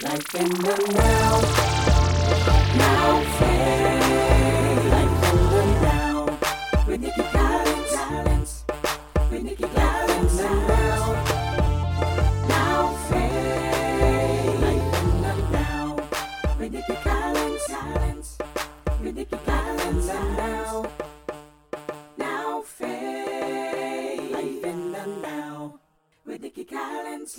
Life in the now. Now phase. Life in the now. With Nikki Collins. With Nikki Collins now. Now phase. Life in the now. With Nikki Collins. With Nikki Collins now. Now phase. Life in the now. With Nikki Collins.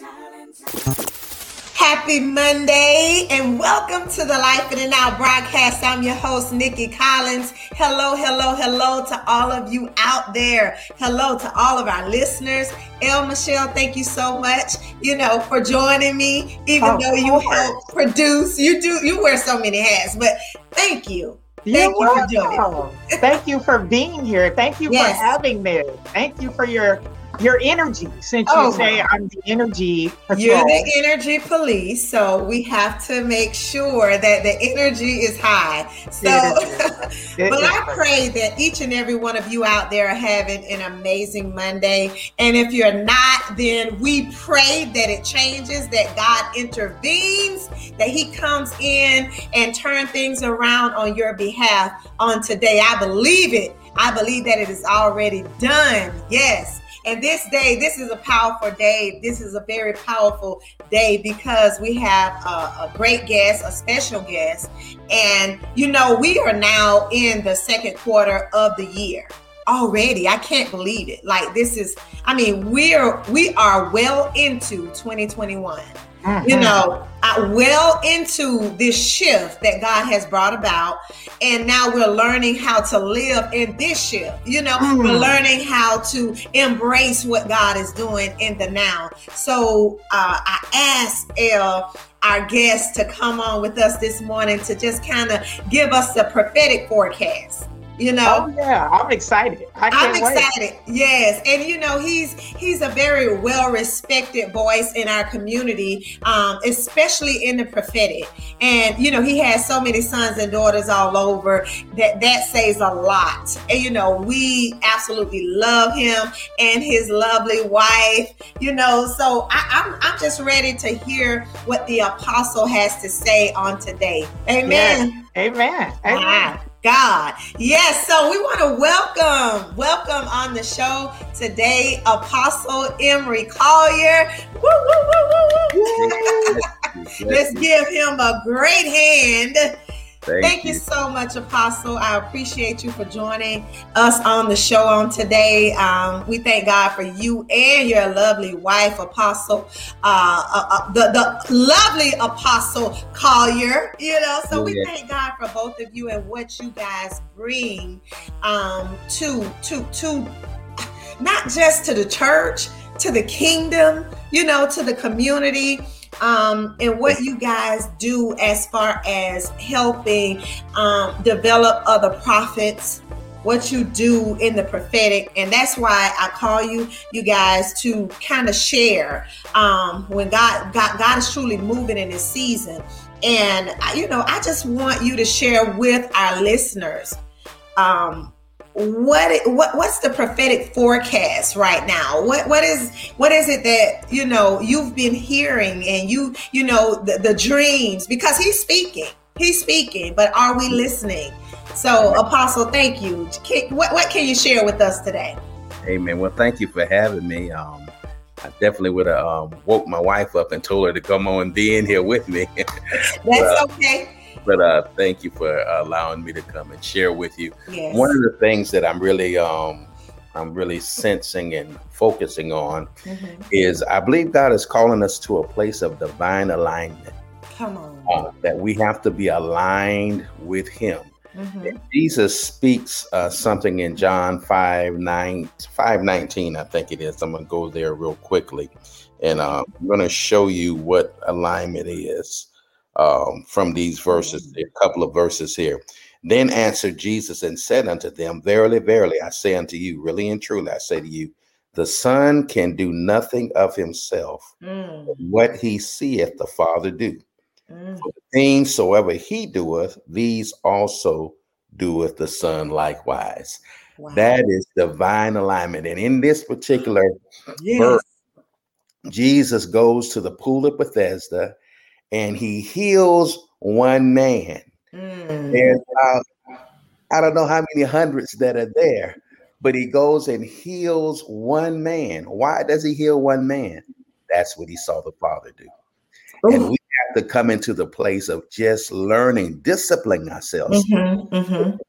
Happy Monday and welcome to the Life in the Now broadcast. I'm your host, Nikki Collins. Hello, hello, hello to all of you out there. Hello to all of our listeners. El Michelle, thank you so much, you know, for joining me, even Of though you course. help produce. You do, you wear so many hats, but thank you. You're Thank you for doing it. Thank you for being here. Thank you Yes. for having me. Thank you for your your energy. Since Oh, you say I'm the energy patrol. You're the energy police, so we have to make sure that the energy is high. So, but I pray that each and every one of you out there are having an amazing Monday. And if you're not, then we pray that it changes, that God intervenes, that He comes in and turn things around on your behalf on today. I believe it. I believe that it is already done. Yes. And this day, this is a powerful day. This is a very powerful day because we have a, a great guest, a special guest. And, you know, we are now in the second quarter of the year already. I can't believe it. Like, this is, I mean, we're, we are well into 2021 Mhm. you know, well into this shift that God has brought about. And now we're learning how to live in this shift. You know, Mm. we're learning how to embrace what God is doing in the now. So uh, I asked El, our guest, to come on with us this morning to just kind of give us the prophetic forecast. You know, Oh yeah, I'm excited. I I'm can't wait. excited. Yes, and you know he's he's a very well respected voice in our community, um, especially in the prophetic. And you know he has so many sons and daughters all over that that says a lot. And you know we absolutely love him and his lovely wife. You know, so I, I'm I'm just ready to hear what the apostle has to say on today. Amen. Yes. Amen. Amen. My God. Yes. So we want to welcome, welcome on the show today, Apostle Emery Collier. Woo, woo, woo, woo, woo. Let's give him a great hand. Thank, Thank you so much, Apostle. I appreciate you for joining us on the show on today. Um, we thank God for you and your lovely wife, Apostle, uh, uh, uh, the, the lovely Apostle Collier. You know, so we Yeah. thank God for both of you and what you guys bring um, to to to not just to the church, to the kingdom, you know, to the community um, and what you guys do as far as helping um, develop other prophets what you do in the prophetic and that's why i call you you guys to kind of share um, when god god god is truly moving in this season. And you know i just want you to share with our listeners um, what what what's the prophetic forecast right now? What what is what is it that you know you've been hearing and you you know the, the dreams? Because he's speaking. He's speaking but are we listening? So apostle thank you. Can- what, what can you share with us today? Amen. Well, thank you for having me. Um, I definitely would have um, woke my wife up and told her to come on and be in here with me. that's Well, okay but uh, thank you for allowing me to come and share with you. yes One of the things that I'm really um, I'm really sensing and focusing on Mhm. is I believe God is calling us to a place of divine alignment. come on Uh, that we have to be aligned with Him. Mhm. Jesus speaks uh, something in John 5 9, 5 19, I think it is. I'm going to go there real quickly. And uh, I'm going to show you what alignment is um, from these verses, a couple of verses here. Then answered Jesus and said unto them, Verily, verily, I say unto you, really and truly, I say to you, the Son can do nothing of himself. Mm, What he seeth the Father do mm. things soever he doeth, these also doeth the Son likewise. Wow. That is divine alignment. And in this particular yes. verse, Jesus goes to the pool of Bethesda and he heals one man. Mm. There's about, I don't know how many hundreds that are there, but he goes and heals one man. Why does he heal one man? That's what he saw the Father do. And we have to come into the place of just learning, disciplining ourselves Mhm, mhm.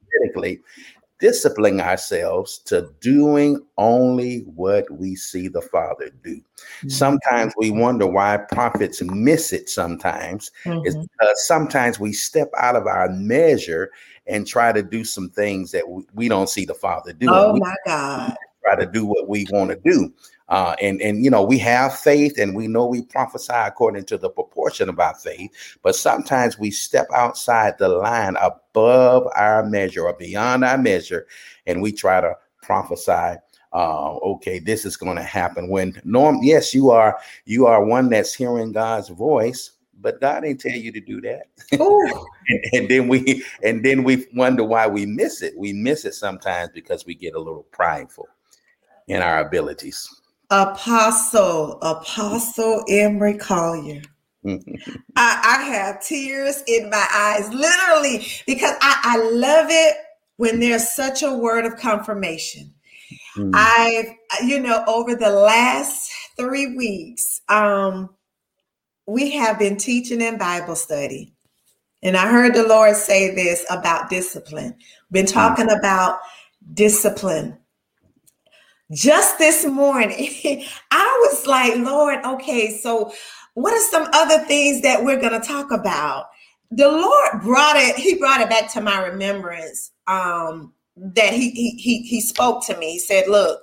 Disciplining ourselves to doing only what we see the Father do. Sometimes we wonder why prophets miss it sometimes. It's Mhm. because sometimes we step out of our measure and try to do some things that we, we don't see the Father do. Oh we my God. try to do what we want to do. Uh, and and you know we have faith and we know we prophesy according to the proportion of our faith but sometimes we step outside the line above our measure or beyond our measure and we try to prophesy uh, okay this is going to happen when norm yes you are you are one that's hearing god's voice but god didn't tell you to do that. And, and then we and then we wonder why we miss it. We miss it sometimes because we get a little prideful in our abilities Apostle, Apostle Emery Collier. I, I have tears in my eyes, literally, because I, I love it when there's such a word of confirmation. Mm. I've, you know, over the last three weeks, um, we have been teaching in Bible study. And I heard the Lord say this about discipline. Been talking about discipline. Just this morning, I was like, Lord, okay, so what are some other things that we're going to talk about? The Lord brought it, He brought it back to my remembrance. Um, that he he he he spoke to me. He said, Look,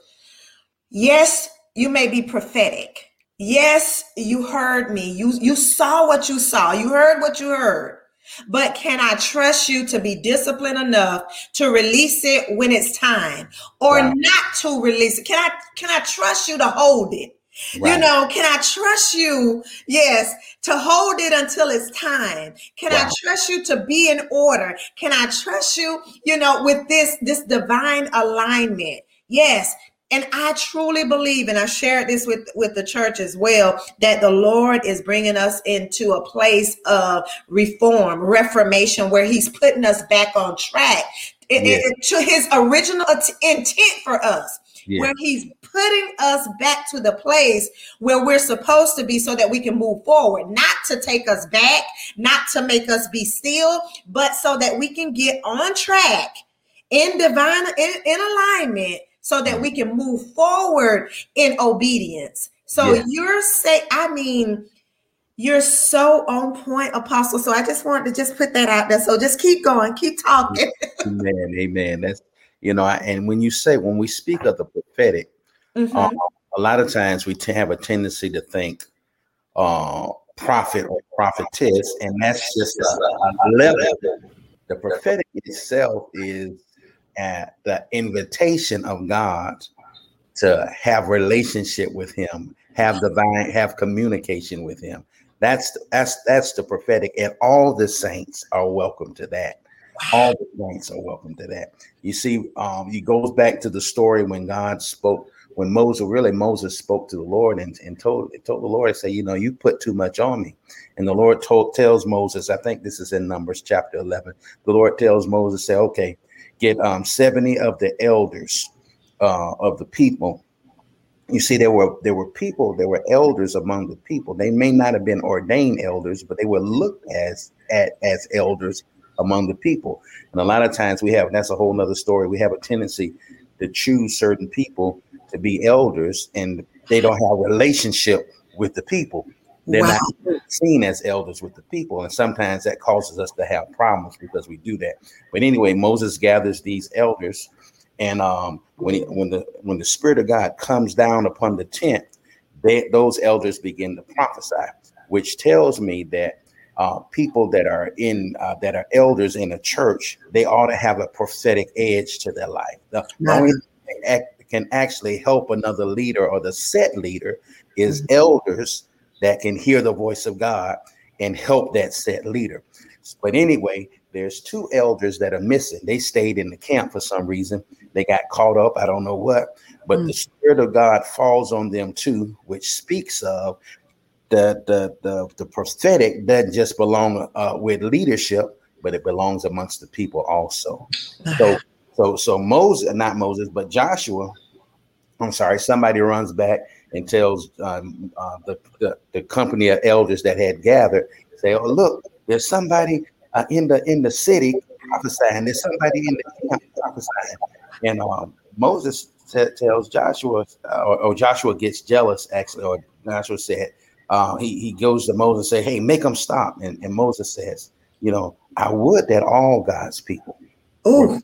yes, you may be prophetic. Yes, you heard me. You you saw what you saw. You heard what you heard. But can I trust you to be disciplined enough to release it when it's time or Wow. not to release it? Can I can I trust you to hold it? You know, can I trust you? Yes, to hold it until it's time. Can I trust you to be in order? Can I trust you, you know, with this this divine alignment? Yes. And I truly believe, and I shared this with, with the church as well, that the Lord is bringing us into a place of reform, reformation, where He's putting us back on track it- Yeah. it- to His original int- intent for us Yeah. where he's putting us back to the place where we're supposed to be so that we can move forward not to take us back not to make us be still but so that we can get on track in divine in, in alignment so that we can move forward in obedience so Yeah. you're saying i mean you're so on point apostle so i just wanted to just put that out there so just keep going keep talking Amen. Amen. That's you know, I- and when you say when we speak of the prophetic, Mhm. uh, a lot of times we t- have a tendency to think uh prophet or prophetess, and that's just a, a level. The prophetic itself is at the invitation of God to have relationship with Him, have divine, have communication with Him. That's that's that's the prophetic, and all the saints are welcome to that. All the saints are welcome to that. You see, um, it goes back to the story when God spoke, when Moses really Moses spoke to the Lord and, and told told the Lord, say, you know, you put too much on me. And the Lord told tells Moses, I think this is in Numbers chapter 11. The Lord tells Moses, say, okay, get um 70 of the elders uh, of the people. You see, there were there were people, there were elders among the people. They may not have been ordained elders, but they were looked as at as elders among the people. And a lot of times we have that's a whole nother story. We have a tendency to choose certain people to be elders, and they don't have relationship with the people. They're Wow. not seen as elders with the people, and sometimes that causes us to have problems because we do that. But anyway, Moses gathers these elders, and um, when he, when the when the spirit of God comes down upon the tent, they, those elders begin to prophesy, which tells me that uh, people that are in uh, that are elders in a church, they ought to have a prophetic edge to their life. The, only thing that can actually help another leader or the set leader is elders that can hear the voice of God and help that set leader. But anyway, there's two elders that are missing. They stayed in the camp for some reason. They got caught up. I don't know what, but Mm. the spirit of God falls on them too, which speaks of the the the, the prophetic doesn't just belong uh, with leadership, but it belongs amongst the people also. So so so Moses, not Moses, but Joshua. I'm sorry, somebody runs back and tells um, uh, the, the the company of elders that had gathered, say, "Oh look, there's somebody uh, in the in the city prophesying. There's somebody in the camp prophesying." And um, Moses t- tells Joshua, uh, or, or Joshua gets jealous. Actually, or Joshua said, uh, he he goes to Moses and say, "Hey, make them stop." And, and Moses says, "You know, I would that all God's people, Ooh,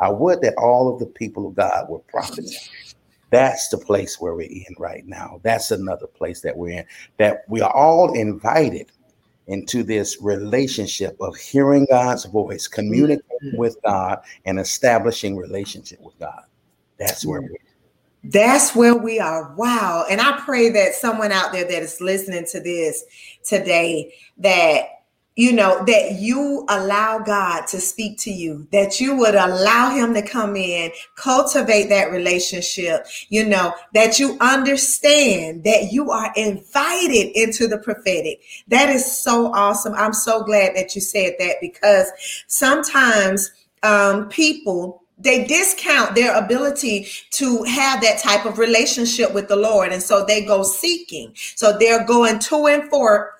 I would that all of the people of God were prophets." That's the place where we're in right now. That's another place that we're in. That we are all invited into this relationship of hearing God's voice, communicating mm-hmm. with God, and establishing relationship with God. That's where mm-hmm. we're. That's where we are. Wow. And I pray that someone out there that is listening to this today, that you know, that you allow God to speak to you, that you would allow Him to come in, cultivate that relationship, you know, that you understand that you are invited into the prophetic. That is so awesome. I'm so glad that you said that because sometimes um, people, they discount their ability to have that type of relationship with the Lord. And so they go seeking. So they're going to and for,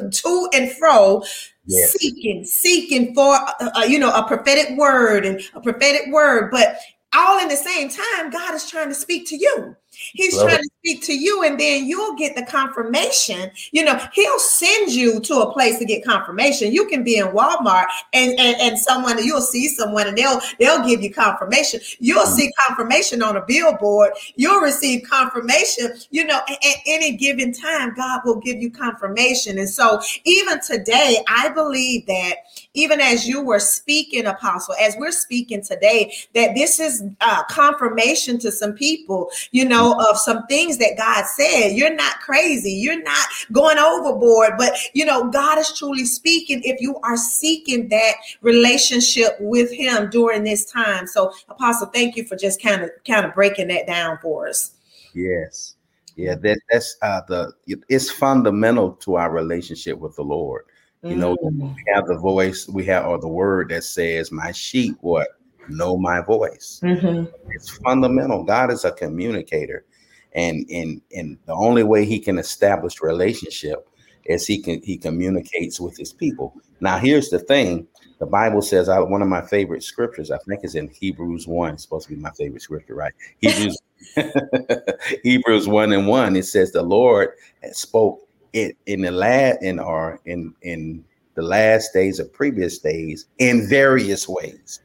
to and fro Yes. seeking seeking for uh, uh, you know a prophetic word and a prophetic word but all in the same time god is trying to speak to you he's Love trying it. to speak to you and then you'll get the confirmation. You know he'll send you to a place to get confirmation. You can be in walmart and and, and someone you'll see someone and they'll they'll give you confirmation. You'll Mm. see confirmation on a billboard. You'll receive confirmation you know at, at any given time god will give you confirmation. And so even today i believe that even as you were speaking apostle as we're speaking today that this is uh, confirmation to some people you know of some things that god said you're not crazy you're not going overboard but you know god is truly speaking if you are seeking that relationship with him during this time so apostle thank you for just kind of kind of breaking that down for us Yes. Yeah, that that's uh the it's fundamental to our relationship with the Lord. You know, Mm. we have the voice, we have or the word that says, My sheep what know my voice. Mhm. It's fundamental. God is a communicator. And and and the only way he can establish relationship is he can he communicates with his people. Now here's the thing. The Bible says I, one of my favorite scriptures, I think is in Hebrews 1. It's supposed to be my favorite scripture, right? Hebrews Hebrews 1 and 1. It says the Lord spoke it in the last in or in in the last days of previous days in various ways.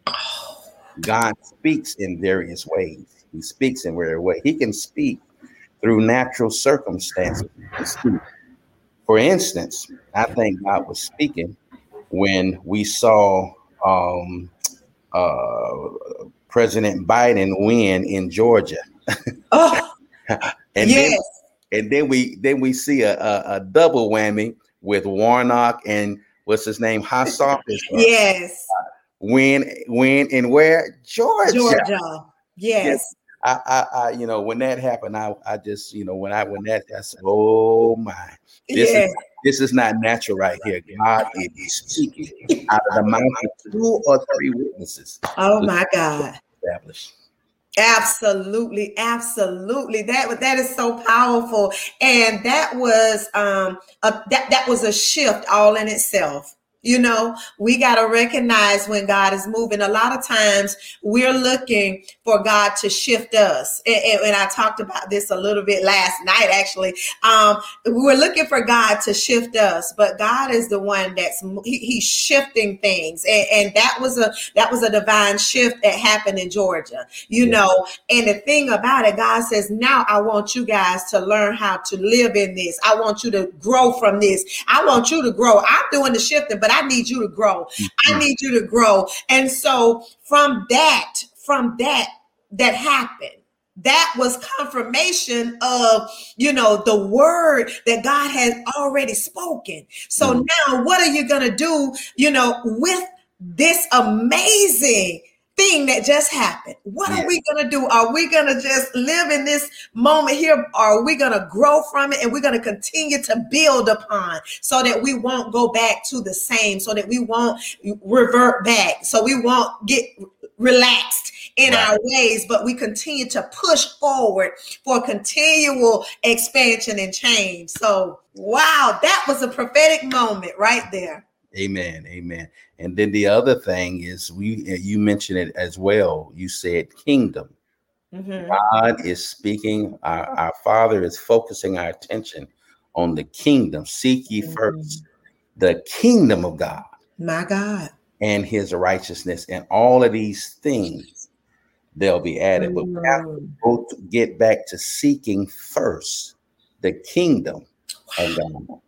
God speaks in various ways. He speaks in various ways. He can speak through natural circumstances. He can speak. For instance, I think God was speaking when we saw um, uh, President Biden win in Georgia, oh and yes and then we then we see a, a, a double whammy with Warnock and what's his name? Hassan yes. When when and where? Georgia. georgia. Yes. I, I, I, you know, when that happened, I, I just, you know, when I, when that, I said, oh my, this yes is, this is not natural right here. God is speaking out of the mouth of two or three witnesses. Oh my God. established. Absolutely, absolutely. That that is so powerful. And that was um a, that that was a shift all in itself. You know, we got to recognize when God is moving. A lot of times we're looking for God to shift us. And, and- and I talked about this a little bit last night, actually. Um, we're looking for God to shift us, but God is the one that's he, he's shifting things. And, and that was a that was a divine shift that happened in Georgia you Yeah. know and the thing about it god says now i want you guys to learn how to live in this i want you to grow from this i want you to grow i'm doing the shifting but i need you to grow. I need you to grow. And so from that from that that happened that was confirmation of you know the word that god has already spoken. So Mhm. now what are you going to do you know with this amazing thing that just happened. What Yeah. are we going to do? Are we going to just live in this moment here? Or are we going to grow from it and we're going to continue to build upon so that we won't go back to the same, so that we won't revert back, so we won't get relaxed in Right. our ways, but we continue to push forward for continual expansion and change. So, wow, that was a prophetic moment right there. Amen. Amen. And then the other thing is we you mentioned it as well. You said kingdom. Mhm. God is speaking, our, our Father is focusing our attention on the kingdom. Seek ye Mhm. first the kingdom of God My God. and his righteousness, and all of these things they'll be added. But we have to Mm. go to get back to seeking first the kingdom of God.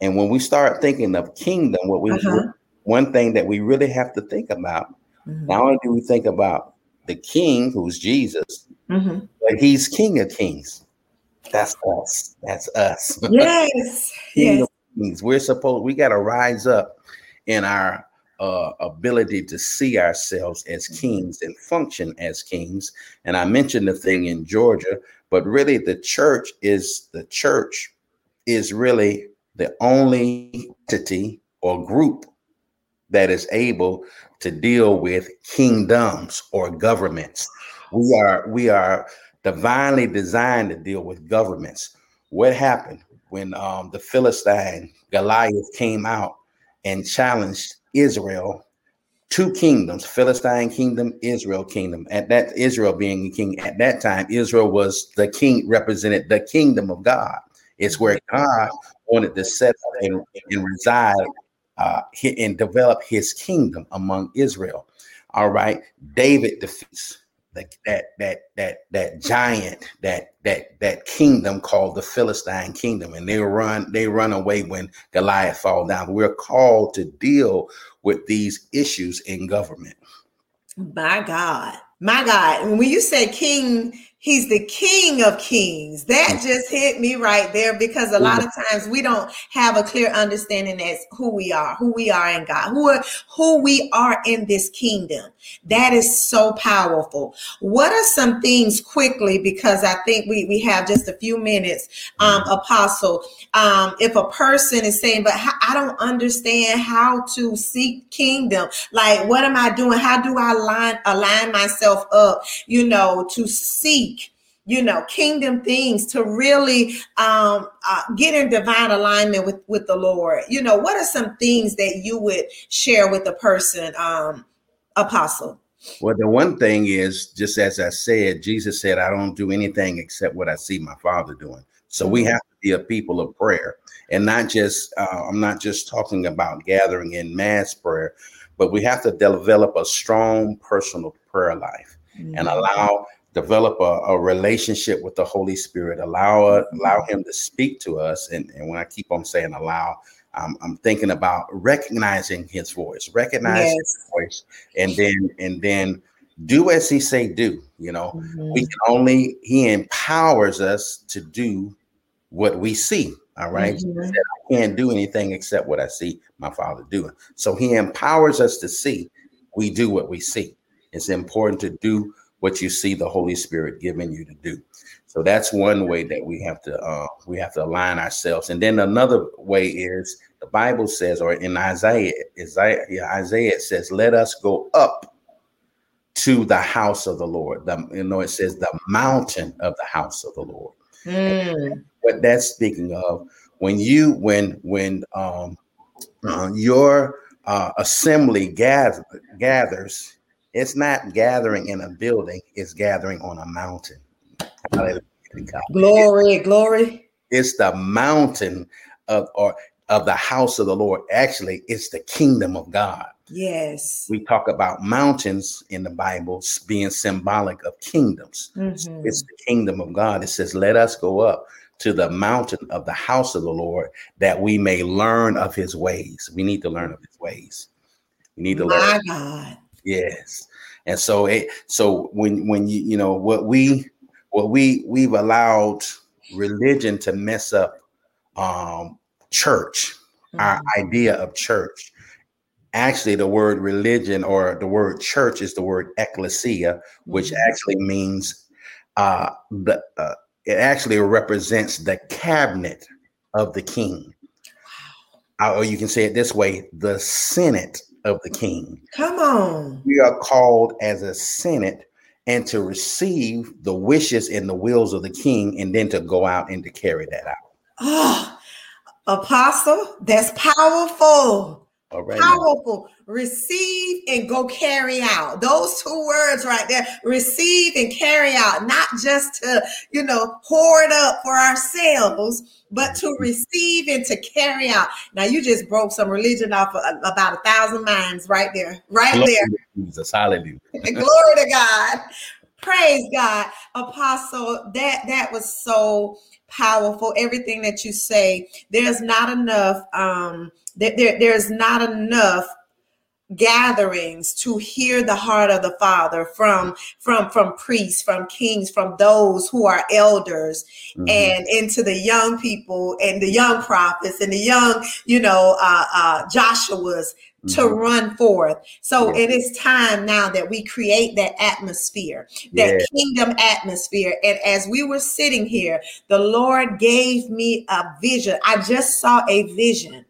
And when we start thinking of kingdom, what we Uh-huh. one thing that we really have to think about, Mhm. not only do we think about the king who's Jesus, Mhm. but he's King of Kings. That's us. That's us. Yes. Yes. Kings. We're supposed we got to rise up in our uh, ability to see ourselves as Mm-hmm. kings and function as kings. And I mentioned the thing in Georgia, but really the church is the church is really the only entity or group that is able to deal with kingdoms or governments. We are we are divinely designed to deal with governments. What happened when um, the Philistine Goliath came out and challenged Israel? Two kingdoms, Philistine kingdom, Israel kingdom. At that Israel being king at that time, Israel was the king, represented the kingdom of God. It's where God wanted to set up and, and reside uh, and develop his kingdom among Israel. All right, David defeats the, that that that that giant that that that kingdom called the Philistine kingdom, and they run they run away when Goliath fall down. We're called to deal with these issues in government. My God. My God. When you say king, he's the king of kings. That just hit me right there because a lot of times we don't have a clear understanding as who we are, who we are in God, who are, who we are in this kingdom. That is so powerful. What are some things quickly because I think we we have just a few minutes um apostle um if a person is saying but I don't understand how to seek kingdom like what am I doing how do I align align myself up you know to seek you know kingdom things to really um uh, get in divine alignment with with the lord. You know what are some things that you would share with a person um apostle? Well, the one thing is, just as I said, Jesus said, I don't do anything except what I see my father doing. So we have to be a people of prayer and not just, uh, I'm not just talking about gathering in mass prayer, but we have to develop a strong personal prayer life and allow, develop a, a relationship with the Holy Spirit, allow, uh, allow him to speak to us. And, and when I keep on saying allow, I'm, I'm thinking about recognizing his voice, recognize Yes. his voice, and then and then do as he say do. You know, Mhm. we can only he empowers us to do what we see. All right? Mhm. said, I can't do anything except what I see my father doing. So he empowers us to see. We do what we see. It's important to do what you see the Holy Spirit giving you to do. So that's one way that we have to uh, we have to align ourselves. And then another way is the Bible says, or in Isaiah, Isaiah, Isaiah says, "Let us go up to the house of the Lord." The, you know, it says the mountain of the house of the Lord. Mm. What that's speaking of when you when when um, uh, your uh, assembly gather, gathers, it's not gathering in a building; it's gathering on a mountain. Hallelujah to God Glory, glory. it's the mountain of or of the house of the Lord. Actually, it's the kingdom of God. Yes. We talk about mountains in the Bible being symbolic of kingdoms. Mhm. It's the kingdom of God. It says, "Let us go up to the mountain of the house of the Lord, that we may learn of His ways." We need to learn of His ways. We need to learn. My God. Yes. And so it so when when you you know what we what we we've allowed religion to mess up um church, our Mhm. idea of church. Actually, the word religion or the word church is the word ecclesia, which Mhm. actually means uh, the uh, it actually represents the cabinet of the king. Uh, Or you can say it this way: the senate of the king. Come on. We are called as a senate and to receive the wishes and the wills of the king, and then to go out and to carry that out. Oh, apostle, that's powerful. All right. Powerful. Receive and go carry out. Those two words right there. Receive and carry out, not just to, you know, hoard up for ourselves, but to receive and to carry out. Now, you just broke some religion off of about a thousand minds right there, right Glory there. Jesus. Hallelujah. Glory to God. Praise God. Apostle, that that was so powerful. Everything that you say, there's not enough um there, there there's not enough gatherings to hear the heart of the father from from from priests from kings from those who are elders Mhm. and into the young people and the young prophets and the young you know uh uh joshua's to Mhm. run forth. So Yeah. it is time now that we create that atmosphere, that Yeah. kingdom atmosphere. And as we were sitting here, the Lord gave me a vision. I just saw a vision.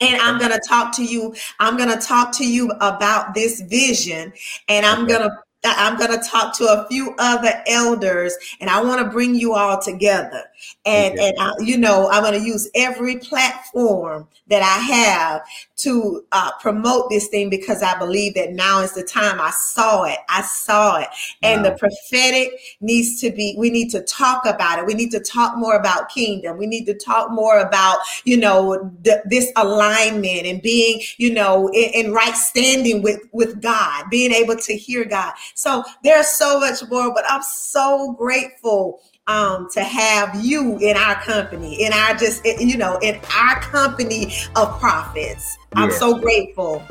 And I'm going to talk to you. I'm going to talk to you about this vision. And I'm Okay. going to I'm going to talk to a few other elders and I want to bring you all together. And Okay. and I, you know, I'm going to use every platform that I have to uh, promote this thing because I believe that now is the time. I saw it. I saw it. And the prophetic needs to be, we need to talk about it. We need to talk more about kingdom. We need to talk more about, you know, th- this alignment and being, you know, in, in right standing with, with God, being able to hear God. So there's so much more, but I'm so grateful um, to have you in our company, in our just, you know, in our company of prophets. I'm so grateful.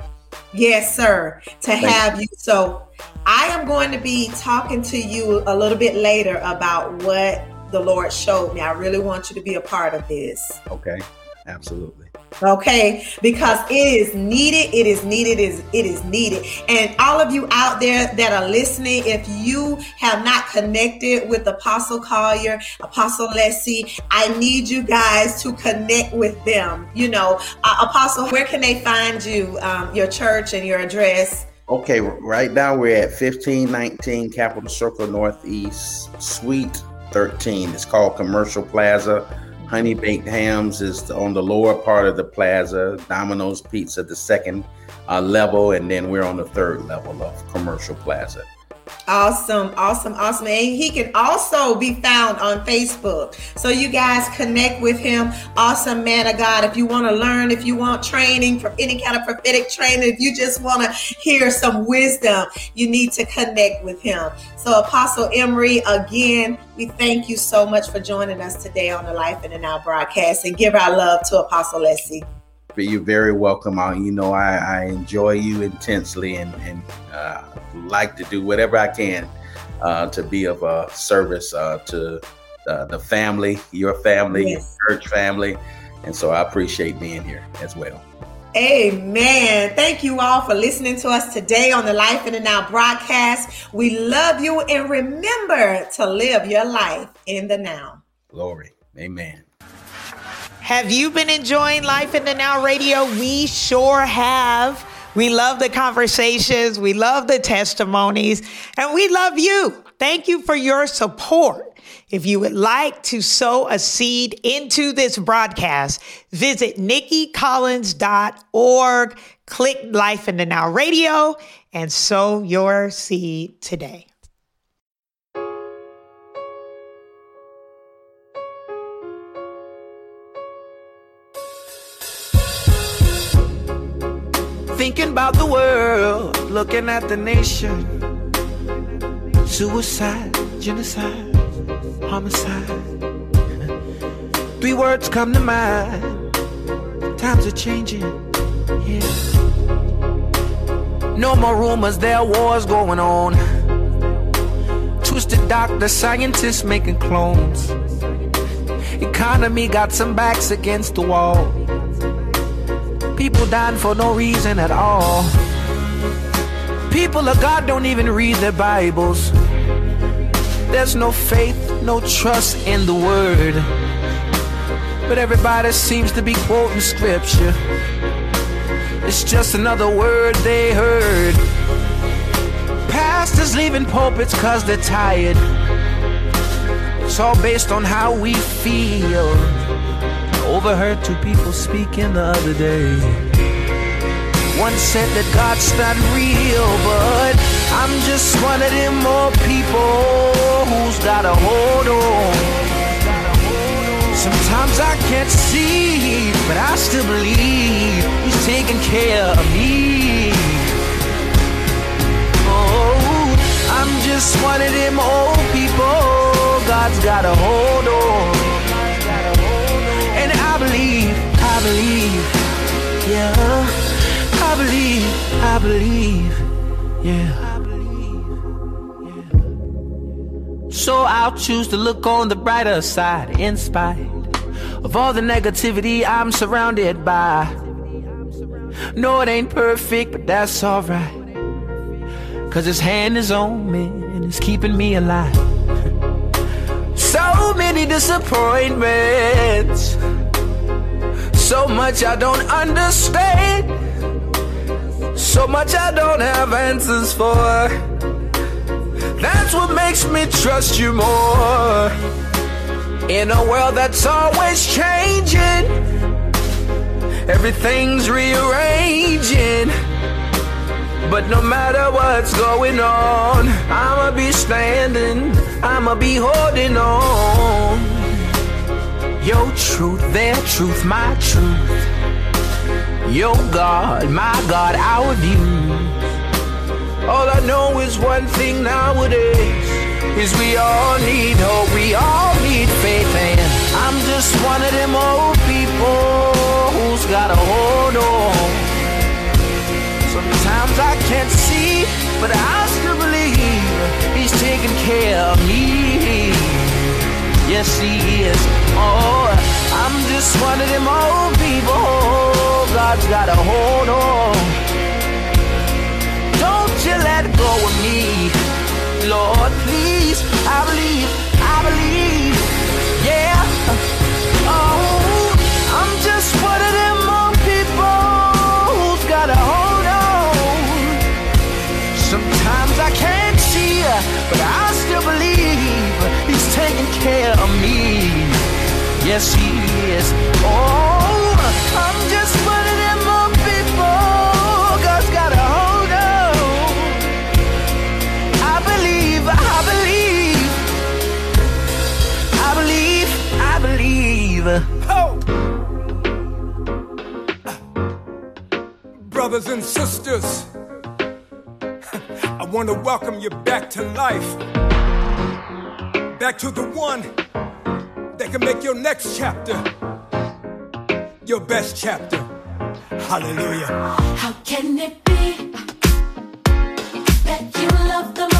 Yes, sir, to Thank have you. So I am going to be talking to you a little bit later about what the Lord showed me. I really want you to be a part of this. Okay. Absolutely. Okay, because it is needed, it is needed, it is, it is needed. And all of you out there that are listening, if you have not connected with Apostle Collier, Apostle Leslie, I need you guys to connect with them. You know, uh, Apostle, where can they find you, um, your church and your address? Okay, right now we're at 1519 Capitol Circle Northeast, Suite 13. It's called Commercial Plaza. Honey Baked Hams is on the lower part of the plaza. Domino's Pizza, the second uh, level, and then we're on the third level of Commercial Plaza. Awesome, awesome, awesome. And he can also be found on Facebook. So you guys connect with him. Awesome man of God. If you want to learn, if you want training from any kind of prophetic training, if you just want to hear some wisdom, you need to connect with him. So Apostle Emery, again, we thank you so much for joining us today on the Life and in Now broadcast and give our love to Apostle Leslie. But you're very welcome. I, you know, I, I enjoy you intensely and, and uh, like to do whatever I can uh, to be of uh, service uh, to the family, your family, Yes. your church family. And so I appreciate being here as well. Amen. Thank you all for listening to us today on the Life in the Now broadcast. We love you and remember to live your life in the now. Glory. Amen. Have you been enjoying Life in the Now Radio? We sure have. We love the conversations, we love the testimonies, and we love you. Thank you for your support. If you would like to sow a seed into this broadcast, visit nikkicollins.org, click Life in the Now Radio, and sow your seed today. Thinking about the world, looking at the nation. Suicide, genocide, homicide. Three words come to mind. Times are changing, yeah. No more rumors, there are wars going on. Twisted doctor, scientists making clones. Economy got some backs against the wall. People dying for no reason at all. People of God don't even read their Bibles. There's no faith, no trust in the word. But everybody seems to be quoting scripture. It's just another word they heard. Pastors leaving pulpits cause they're tired. It's all based on how we feel. Overheard two people speaking the other day. One said that God's not real, but I'm just one of them more people who's got a hold on. Sometimes I can't see, but I still believe He's taking care of me. Oh, I'm just one of them old people. God's got a hold on. Believe, yeah. I believe, I believe, yeah. So I'll choose to look on the brighter side in spite of all the negativity I'm surrounded by. No, it ain't perfect, but that's alright. Cause his hand is on me and it's keeping me alive. So many disappointments. So much I don't understand. So much I don't have answers for. That's what makes me trust you more. In a world that's always changing, everything's rearranging. But no matter what's going on, I'ma be standing, I'ma be holding on. Your truth, their truth, my truth. Your God, my God, our views. All I know is one thing nowadays is we all need hope, we all need faith, and I'm just one of them old people who's got a hold on. Sometimes I can't see, but I still believe He's taking care of me. Yes, He is. Oh, I'm just one of them old people. God's got a hold on. Yes, He is. Oh, I'm just one of them old people. God's got a hold on. I believe, I believe, I believe, I believe. Brothers and sisters, I want to welcome you back to life. Back to the one can make your next chapter your best chapter. Hallelujah. How can it be that you love the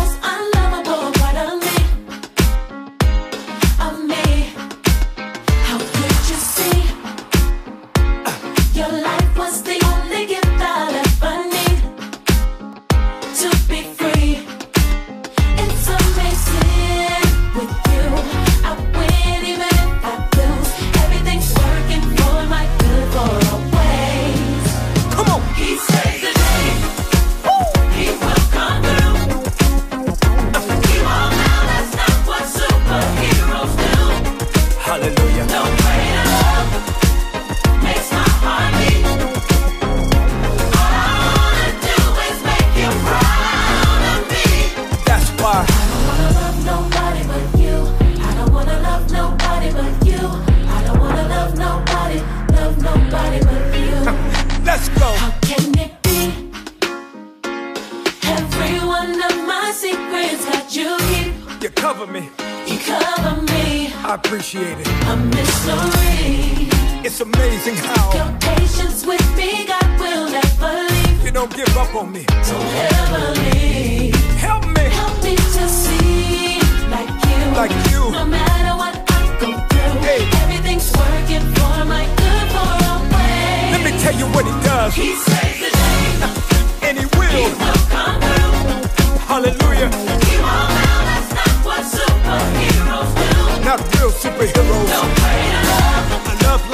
appreciate it. A mystery. It's amazing how Your patience with me, God will never leave. you don't give up on me. Don't ever leave. Help me. Help me to see like you. Like you. No matter what I go through, Hey. everything's working for my good for always. Let me tell you what he does. does.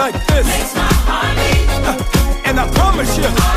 like this. Makes my heart beat. Uh, and I promise you.